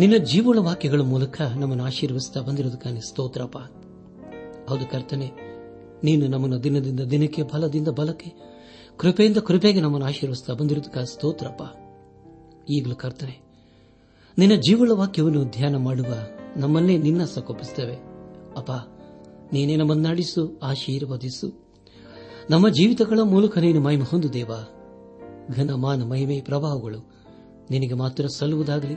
ನಿನ್ನ ಜೀವನ ವಾಕ್ಯಗಳ ಮೂಲಕ ನಮ್ಮನ್ನು ಆಶೀರ್ವದಿಸ್ತಾ ಬಂದಿರೋದಕ್ಕಾಗಿ ಸ್ತೋತ್ರಪ್ಪ ಹೌದು ಕರ್ತನೆ, ನೀನು ನಮ್ಮನ್ನು ದಿನದಿಂದ ದಿನಕ್ಕೆ, ಬಲದಿಂದ ಬಲಕ್ಕೆ, ಕೃಪೆಯಿಂದ ಕೃಪೆಗೆ ನಮ್ಮನ್ನು ಆಶೀರ್ವದಿಸ್ತಾ ಬಂದಿರೋದಕ್ಕಾಗಿ ಸ್ತೋತ್ರಪ್ಪ ಈಗಲೂ ಕರ್ತನೆ, ನಿನ್ನ ಜೀವನ ವಾಕ್ಯವನ್ನು ಧ್ಯಾನ ಮಾಡುವ ನಮ್ಮನ್ನೇ ನಿನ್ನ ಸಕೊಪ್ಪಿಸುತ್ತೇವೆ ಅಪ್ಪ, ನೀನೇ ನಮ್ಮನ್ನಾಡಿಸು ಆಶೀರ್ವದಿಸು. ನಮ್ಮ ಜೀವಿತಗಳ ಮೂಲಕ ನೀನು ಮಹಿಮೆ ಹೊಂದು ದೇವ ಘನಮಾನ ಮಹಿಮೆ ಪ್ರಭಾವಗಳು ನಿನಗೆ ಮಾತ್ರ ಸಲ್ಲುವುದಾಗಲಿ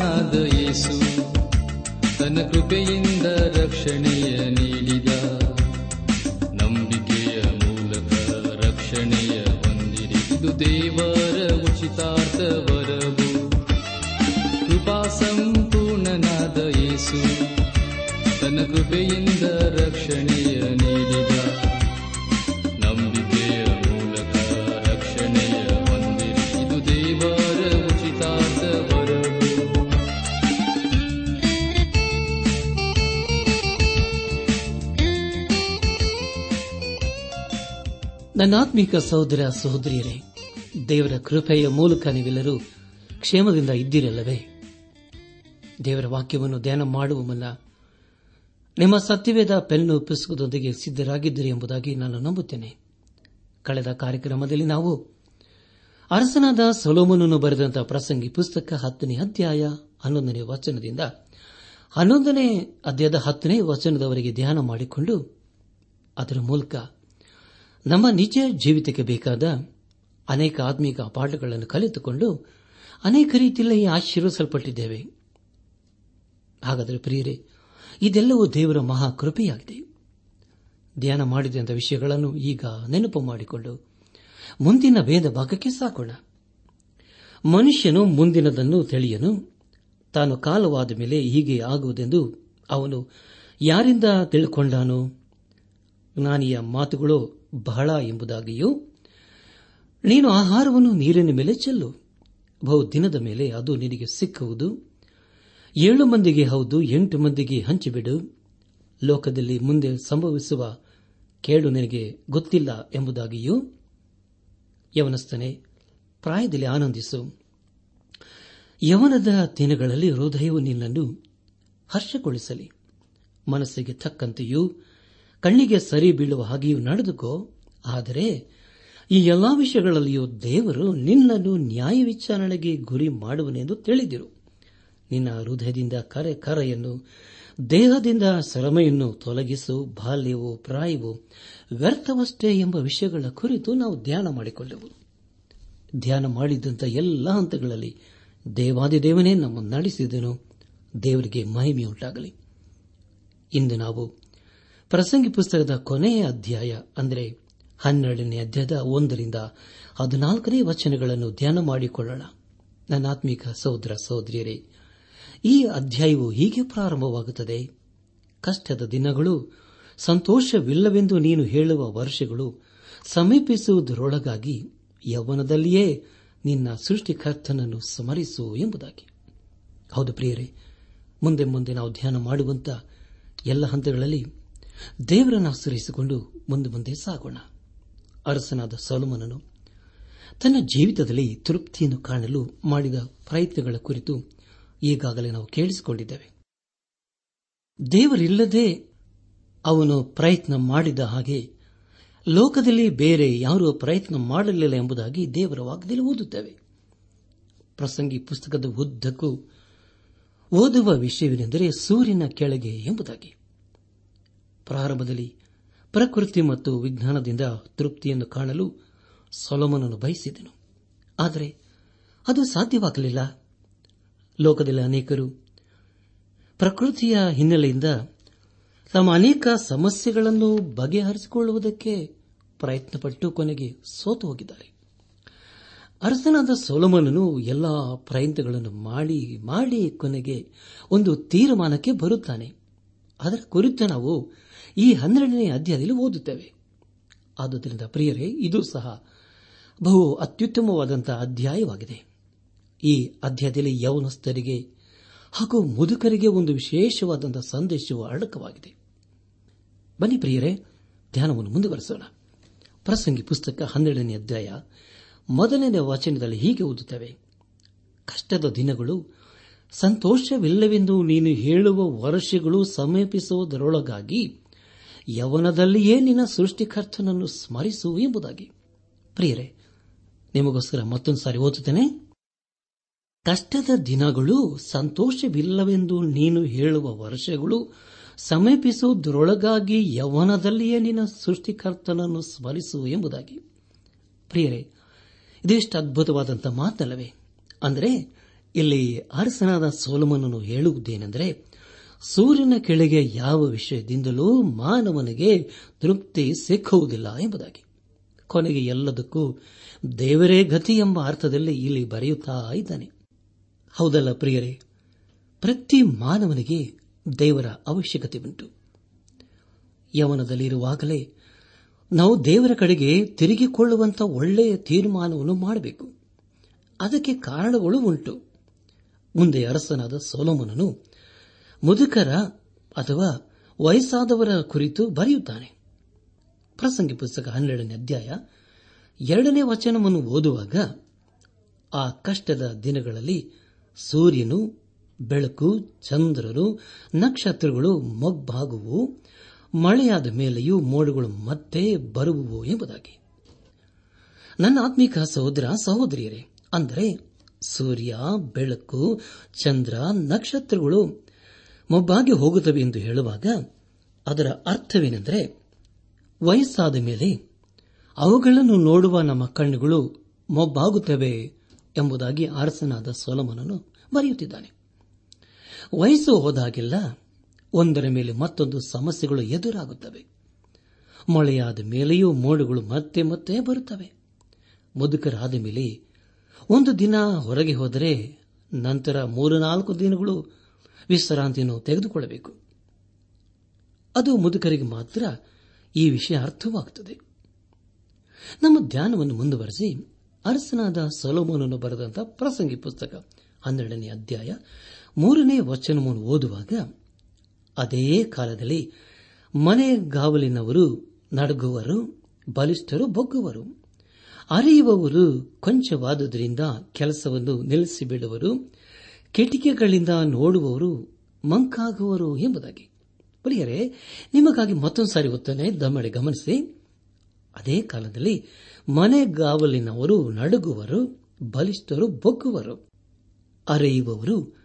ಸಂಪೂರ್ಣನಾದ ಯೇಸು ತನ್ನ ಕೃಪೆಯಿಂದ ನನ್ನಾತ್ಮೀಕ ಸಹೋದರ ಸಹೋದರಿಯರೇ, ದೇವರ ಕೃಪೆಯ ಮೂಲಕ ನೀವೆಲ್ಲರೂ ಕ್ಷೇಮದಿಂದ ಇದ್ದಿರಲ್ಲವೇ? ದೇವರ ವಾಕ್ಯವನ್ನು ಧ್ಯಾನ ಮಾಡುವ ಮುನ್ನ ನಿಮ್ಮ ಸತ್ಯವೇದ ಪೆನ್ನು ಪುಸ್ತಕದೊಂದಿಗೆ ಸಿದ್ದರಾಗಿದ್ದೀರಿ ಎಂಬುದಾಗಿ ನಾನು ನಂಬುತ್ತೇನೆ. ಕಳೆದ ಕಾರ್ಯಕ್ರಮದಲ್ಲಿ ನಾವು ಅರಸನಾದ ಸೊಲೋಮನನ್ನು ಬರೆದಂತಹ ಪ್ರಸಂಗಿ ಪುಸ್ತಕ ಹತ್ತನೇ ಅಧ್ಯಾಯ ಹನ್ನೊಂದನೇ ವಚನದಿಂದ ಹನ್ನೊಂದನೇ ಅಧ್ಯಾಯದ ಹತ್ತನೇ ವಚನದವರೆಗೆ ಧ್ಯಾನ ಮಾಡಿಕೊಂಡು ಅದರ ಮೂಲಕ ನಮ್ಮ ನಿಜ ಜೀವಿತಕ್ಕೆ ಬೇಕಾದ ಅನೇಕ ಆತ್ಮೀಕ ಪಾಠಗಳನ್ನು ಕಲಿತುಕೊಂಡು ಅನೇಕ ರೀತಿಯಲ್ಲಿ ಆಶೀರ್ವಿಸಲ್ಪಟ್ಟಿದ್ದೇವೆ ಹಾಗಾದರೆ ಪ್ರಿಯರೇ, ಇದೆಲ್ಲವೂ ದೇವರ ಮಹಾ ಕೃಪೆಯಾಗಿದೆ. ಧ್ಯಾನ ಮಾಡಿದಂಥ ವಿಷಯಗಳನ್ನು ಈಗ ನೆನಪು ಮಾಡಿಕೊಂಡು ಮುಂದಿನ ಭೇದ ಭಾಗಕ್ಕೆ ಸಾಕೋಣ ಮನುಷ್ಯನು ಮುಂದಿನದನ್ನು ತಿಳಿಯನು, ತಾನು ಕಾಲವಾದ ಮೇಲೆ ಹೀಗೆ ಆಗುವುದೆಂದು ಅವನು ಯಾರಿಂದ ತಿಳ್ಕೊಂಡಾನು? ಜ್ಞಾನಿಯ ಮಾತುಗಳು ಬಹಳ ಎಂಬುದಾಗಿಯೂ, ನೀನು ಆಹಾರವನ್ನು ನೀರಿನ ಮೇಲೆ ಚೆಲ್ಲು. ಬಹು ದಿನದ ಮೇಲೆ ಅದು ನಿನಗೆ ಸಿಕ್ಕುವುದು. ಏಳು ಮಂದಿಗೆ ಹೌದು, ಎಂಟು ಮಂದಿಗೆ ಹಂಚಿಬಿಡು. ಲೋಕದಲ್ಲಿ ಮುಂದೆ ಸಂಭವಿಸುವ ಕೇಡು ನಿನಗೆ ಗೊತ್ತಿಲ್ಲ ಎಂಬುದಾಗಿಯೂ ಯವನಸ್ತನೆ ಪ್ರಾಯದಲ್ಲಿ ಆನಂದಿಸು. ಯವನದ ದಿನಗಳಲ್ಲಿ ಹೃದಯವು ನಿನ್ನನ್ನು ಹರ್ಷಗೊಳಿಸಲಿ. ಮನಸ್ಸಿಗೆ ತಕ್ಕಂತೆಯೂ ಕಣ್ಣಿಗೆ ಸರಿ ಬೀಳುವ ಹಾಗೆಯೂ ನಡೆದುಕೋ, ಆದರೆ ಈ ಎಲ್ಲಾ ವಿಷಯಗಳಲ್ಲಿಯೂ ದೇವರು ನಿನ್ನನ್ನು ನ್ಯಾಯ ವಿಚಾರಣೆಗೆ ಗುರಿ ಮಾಡುವನೆಂದು ತಿಳಿದಿರು. ನಿನ್ನ ಹೃದಯದಿಂದ ಕರೆ ಕರೆಯನ್ನು, ದೇಹದಿಂದ ಶ್ರಮೆಯನ್ನು ತೊಲಗಿಸು, ಬಾಲ್ಯವು ಪ್ರಾಯವು ವ್ಯರ್ಥವಷ್ಟೇ ಎಂಬ ವಿಷಯಗಳ ಕುರಿತು ನಾವು ಧ್ಯಾನ ಮಾಡಿಕೊಳ್ಳೆವು ಧ್ಯಾನ ಮಾಡಿದಂಥ ಎಲ್ಲ ಹಂತಗಳಲ್ಲಿ ದೇವಾದಿದೇವನೇ ನಮ್ಮನ್ನು ನಡೆಸಿದನು. ದೇವರಿಗೆ ಮಹಿಮೆಯುಂಟಾಗಲಿ. ಇಂದು ನಾವು ಪ್ರಸಂಗಿ ಪುಸ್ತಕದ ಕೊನೆಯ ಅಧ್ಯಾಯ, ಅಂದರೆ ಹನ್ನೆರಡನೇ ಅಧ್ಯಾಯದ ಒಂದರಿಂದ ಹದಿನಾಲ್ಕನೇ ವಚನಗಳನ್ನು ಧ್ಯಾನ ಮಾಡಿಕೊಳ್ಳೋಣ. ನನ್ನ ಆತ್ಮಿಕ ಸಹೋದರ ಸಹೋದರಿಯರೇ, ಈ ಅಧ್ಯಾಯವು ಹೀಗೆ ಪ್ರಾರಂಭವಾಗುತ್ತದೆ. ಕಷ್ಟದ ದಿನಗಳು ಸಂತೋಷವಿಲ್ಲವೆಂದು ನೀನು ಹೇಳುವ ವರ್ಷಗಳು ಸಮೀಪಿಸುವುದರೊಳಗಾಗಿ ಯೌವನದಲ್ಲಿಯೇ ನಿನ್ನ ಸೃಷ್ಟಿಕರ್ತನನ್ನು ಸ್ಮರಿಸು ಎಂಬುದಾಗಿ. ಹೌದು ಪ್ರಿಯರೇ, ಮುಂದೆ ಮುಂದೆ ನಾವು ಧ್ಯಾನ ಮಾಡುವಂತ ಎಲ್ಲ ಹಂತಗಳಲ್ಲಿ ದೇವರನ್ನು ಆಶ್ರಯಿಸಿಕೊಂಡು ಮುಂದೆ ಮುಂದೆ ಸಾಗೋಣ. ಅರಸನಾದ ಸೊಲಮನನು ತನ್ನ ಜೀವಿತದಲ್ಲಿ ತೃಪ್ತಿಯನ್ನು ಕಾಣಲು ಮಾಡಿದ ಪ್ರಯತ್ನಗಳ ಕುರಿತು ಈಗಾಗಲೇ ನಾವು ಕೇಳಿಸಿಕೊಂಡಿದ್ದೇವೆ. ದೇವರಿಲ್ಲದೆ ಅವನು ಪ್ರಯತ್ನ ಮಾಡಿದ ಹಾಗೆ ಲೋಕದಲ್ಲಿ ಬೇರೆ ಯಾರೂ ಪ್ರಯತ್ನ ಮಾಡಲಿಲ್ಲ ಎಂಬುದಾಗಿ ದೇವರ ವಾಕ್ಯದಲ್ಲಿ ಓದುತ್ತೇವೆ. ಪ್ರಸಂಗಿ ಪುಸ್ತಕದ ಉದ್ದಕ್ಕೂ ಓದುವ ವಿಷಯವೇನೆಂದರೆ ಸೂರ್ಯನ ಕೆಳಗೆ ಎಂಬುದಾಗಿ. ಪ್ರಾರಂಭದಲ್ಲಿ ಪ್ರಕೃತಿ ಮತ್ತು ವಿಜ್ಞಾನದಿಂದ ತೃಪ್ತಿಯನ್ನು ಕಾಣಲು ಸೊಲೋಮನನ್ನು ಬಯಸಿದನು. ಆದರೆ ಅದು ಸಾಧ್ಯವಾಗಲಿಲ್ಲ. ಲೋಕದಲ್ಲಿ ಅನೇಕರು ಪ್ರಕೃತಿಯ ಹಿನ್ನೆಲೆಯಿಂದ ತಮ್ಮ ಅನೇಕ ಸಮಸ್ಯೆಗಳನ್ನು ಬಗೆಹರಿಸಿಕೊಳ್ಳುವುದಕ್ಕೆ ಪ್ರಯತ್ನಪಟ್ಟು ಕೊನೆಗೆ ಸೋತು ಹೋಗಿದ್ದಾರೆ. ಅರಸನಾದ ಸೋಲಮನನು ಎಲ್ಲಾ ಪ್ರಯತ್ನಗಳನ್ನು ಮಾಡಿ ಮಾಡಿ ಕೊನೆಗೆ ಒಂದು ತೀರ್ಮಾನಕ್ಕೆ ಬರುತ್ತಾನೆ. ಅದರ ಕುರಿತು ನಾವು ಈ ಹನ್ನೆರಡನೇ ಅಧ್ಯಾಯದಲ್ಲಿ ಓದುತ್ತೇವೆ. ಆದುದರಿಂದ ಪ್ರಿಯರೇ, ಇದು ಸಹ ಬಹು ಅತ್ಯುತ್ತಮವಾದಂತಹ ಅಧ್ಯಾಯವಾಗಿದೆ. ಈ ಅಧ್ಯಾಯದಲ್ಲಿ ಯೌನಸ್ಥರಿಗೆ ಹಾಗೂ ಮುದುಕರಿಗೆ ಒಂದು ವಿಶೇಷವಾದಂತಹ ಸಂದೇಶವು ಅಡಕವಾಗಿದೆ ಬನ್ನಿ ಪ್ರಿಯರೇ, ಧ್ಯಾನವನ್ನು ಮುಂದುವರೆಸೋಣ. ಪ್ರಸಂಗಿ ಪುಸ್ತಕ ಹನ್ನೆರಡನೇ ಅಧ್ಯಾಯ ಮೊದಲನೇ ವಚನದಲ್ಲಿ ಹೀಗೆ ಓದುತ್ತವೆ. ಕಷ್ಟದ ದಿನಗಳು ಸಂತೋಷವಿಲ್ಲವೆಂದು ನೀನು ಹೇಳುವ ವರ್ಷಗಳು ಸಮೀಪಿಸುವುದರೊಳಗಾಗಿ ಯವನದಲ್ಲಿಯೇ ನಿನ್ನ ಸೃಷ್ಟಿಕರ್ತನನ್ನು ಸ್ಮರಿಸು ಎಂಬುದಾಗಿ. ಪ್ರಿಯರೇ, ನಿಮಗೋಸ್ಕರ ಮತ್ತೊಂದು ಸಾರಿ ಓದುತ್ತೇನೆ. ಕಷ್ಟದ ದಿನಗಳು ಸಂತೋಷವಿಲ್ಲವೆಂದು ನೀನು ಹೇಳುವ ವರ್ಷಗಳು ಸಮೀಪಿಸುವುದರೊಳಗಾಗಿ ಯವನದಲ್ಲಿಯೇ ನಿನ್ನ ಸೃಷ್ಟಿಕರ್ತನನ್ನು ಸ್ಮರಿಸು ಎಂಬುದಾಗಿ. ಪ್ರಿಯರೇ, ಇದೆಷ್ಟು ಅದ್ಭುತವಾದಂತಹ ಮಾತಲ್ಲವೇ? ಅಂದರೆ, ಇಲ್ಲಿ ಅರಸನಾದ ಸೋಲಮನನ್ನು ಹೇಳುವುದೇನೆಂದರೆ ಸೂರ್ಯನ ಕೆಳಗೆ ಯಾವ ವಿಷಯದಿಂದಲೂ ಮಾನವನಿಗೆ ತೃಪ್ತಿ ಸಿಕ್ಕುವುದಿಲ್ಲ ಎಂಬುದಾಗಿ. ಕೊನೆಗೆ ಎಲ್ಲದಕ್ಕೂ ದೇವರೇ ಗತಿ ಎಂಬ ಅರ್ಥದಲ್ಲಿ ಇಲ್ಲಿ ಬರೆಯುತ್ತಾ ಇದ್ದಾನೆ. ಹೌದಲ್ಲ ಪ್ರಿಯರೇ, ಪ್ರತಿ ಮಾನವನಿಗೆ ದೇವರ ಅವಶ್ಯಕತೆ ಉಂಟು. ಯವನದಲ್ಲಿರುವಾಗಲೇ ನಾವು ದೇವರ ಕಡೆಗೆ ತಿರುಗಿಕೊಳ್ಳುವಂತ ಒಳ್ಳೆಯ ತೀರ್ಮಾನವನ್ನು ಮಾಡಬೇಕು. ಅದಕ್ಕೆ ಕಾರಣಗಳು ಉಂಟು. ಮುಂದೆ ಅರಸನಾದ ಸೋಲೋಮನನು ಮುದುಕರ ಅಥವಾ ವಯಸ್ಸಾದವರ ಕುರಿತು ಬರೆಯುತ್ತಾನೆ. ಪ್ರಸಂಗಿ ಪುಸ್ತಕ ಹನ್ನೆರಡನೇ ಅಧ್ಯಾಯ ಎರಡನೇ ವಚನವನ್ನು ಓದುವಾಗ ಆ ಕಷ್ಟದ ದಿನಗಳಲ್ಲಿ ಸೂರ್ಯನು, ಬೆಳಕು, ಚಂದ್ರರು, ನಕ್ಷತ್ರಗಳು ಮೊಬ್ಬಾಗುವು ಮಳೆಯಾದ ಮೇಲೆಯೂ ಮೋಡಗಳು ಮತ್ತೆ ಬರುವುವು ಎಂಬುದಾಗಿ. ನನ್ನ ಆತ್ಮಿಕ ಸಹೋದರ, ಸಹೋದರಿಯರೇ, ಅಂದರೆ ಸೂರ್ಯ, ಬೆಳಕು, ಚಂದ್ರ, ನಕ್ಷತ್ರಗಳು ಮೊಬ್ಬಾಗಿ ಹೋಗುತ್ತವೆ ಎಂದು ಹೇಳುವಾಗ ಅದರ ಅರ್ಥವೇನೆಂದರೆ ವಯಸ್ಸಾದ ಮೇಲೆ ಅವುಗಳನ್ನು ನೋಡುವ ನಮ್ಮ ಕಣ್ಣುಗಳು ಮೊಬ್ಬಾಗುತ್ತವೆ ಎಂಬುದಾಗಿ ಅರಸನಾದ ಸೋಲಮನನು ಬರೆಯುತ್ತಿದ್ದಾನೆ. ವಯಸ್ಸು ಹೋದಾಗೆಲ್ಲ ಒಂದರ ಮೇಲೆ ಮತ್ತೊಂದು ಸಮಸ್ಯೆಗಳು ಎದುರಾಗುತ್ತವೆ. ಮಳೆಯಾದ ಮೇಲೆಯೂ ಮೋಡಗಳು ಮತ್ತೆ ಮತ್ತೆ ಬರುತ್ತವೆ. ಮುದುಕರಾದ ಮೇಲೆ ಒಂದು ದಿನ ಹೊರಗೆ ಹೋದರೆ ನಂತರ ಮೂರು ನಾಲ್ಕು ದಿನಗಳು ವಿಶ್ರಾಂತಿಯನ್ನು ತೆಗೆದುಕೊಳ್ಳಬೇಕು. ಅದು ಮುದುಕರಿಗೆ ಮಾತ್ರ ಈ ವಿಷಯ ಅರ್ಥವಾಗುತ್ತದೆ ನಮ್ಮ ಧ್ಯಾನವನ್ನು ಮುಂದುವರೆಸಿ, ಅರಸನಾದ ಸೊಲೋಮೋನನ್ನು ಬರೆದಂತಹ ಪ್ರಸಂಗಿ ಪುಸ್ತಕ ಹನ್ನೆರಡನೇ ಅಧ್ಯಾಯ ಮೂರನೇ ವಚನವನ್ನು ಓದುವಾಗ, ಅದೇ ಕಾಲದಲ್ಲಿ ಮನೆಗಾವಲಿನವರು ನಡುಗುವರು, ಬಲಿಷ್ಠರು ಬೊಗ್ಗುವರು. ಅರಿಯುವವರು ಕೊಂಚವಾದುದರಿಂದ ಕೆಲಸವನ್ನು ನಿಲ್ಲಿಸಿಬಿಡುವರು. ಕಿಟಿಕೆಗಳಿಂದ ನೋಡುವವರು ಮಂಕಾಗುವರು ಎಂಬುದಾಗಿ. ಪ್ರಿಯರೇ ನಿಮಗಾಗಿ ಮತ್ತೊಂದು ಸಾರಿ ಒತ್ತನೆ ದಮ್ಮಡಿ ಗಮನಿಸಿ. ಅದೇ ಕಾಲದಲ್ಲಿ ಮನೆಗಾವಲಿನವರು ನಡುಗುವರು, ಬಲಿಷ್ಠರು ಬೊಗ್ಗುವರು. ಅರೆಯುವವರು,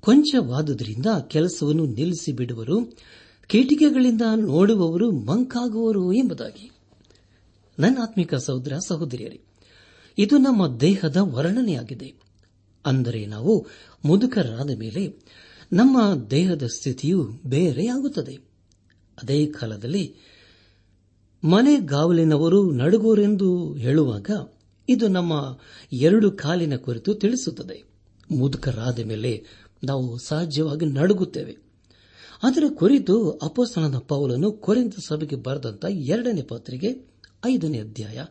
ಕೊಂಚವಾದುದರಿಂದ ಕೆಲಸವನ್ನು ನಿಲ್ಲಿಸಿ ಬಿಡುವರು ಕೀಟಿಕೆಗಳಿಂದ ನೋಡುವವರು ಮಂಕಾಗುವರು ಎಂಬುದಾಗಿ. ನನ್ನ ಆತ್ಮಿಕ ಸಹೋದರ ಸಹೋದರಿಯರೇ, ಇದು ನಮ್ಮ ದೇಹದ ವರ್ಣನೆಯಾಗಿದೆ. ಅಂದರೆ ನಾವು ಮುದುಕರಾದ ಮೇಲೆ ನಮ್ಮ ದೇಹದ ಸ್ಥಿತಿಯು ಬೇರೆಯಾಗುತ್ತದೆ. ಅದೇ ಕಾಲದಲ್ಲಿ ಮನೆಗಾವಲಿನವರು ನಡುಗೋರೆಂದು ಹೇಳುವಾಗ ಇದು ನಮ್ಮ ಎರಡು ಕಾಲಿನ ಕುರಿತು ತಿಳಿಸುತ್ತದೆ. ಮುದುಕರಾದ ಮೇಲೆ ನಾವು ಸಹಜವಾಗಿ ನಡುಗುತ್ತೇವೆ. ಅದರ ಕುರಿತು ಅಪೋಸ್ತನದ ಪೌಲನು ಕೊರೆಂತ ಸಭೆಗೆ ಬರೆದಂತ ಎರಡನೇ ಪತ್ರಿಕೆ ಐದನೇ ಅಧ್ಯಾಯ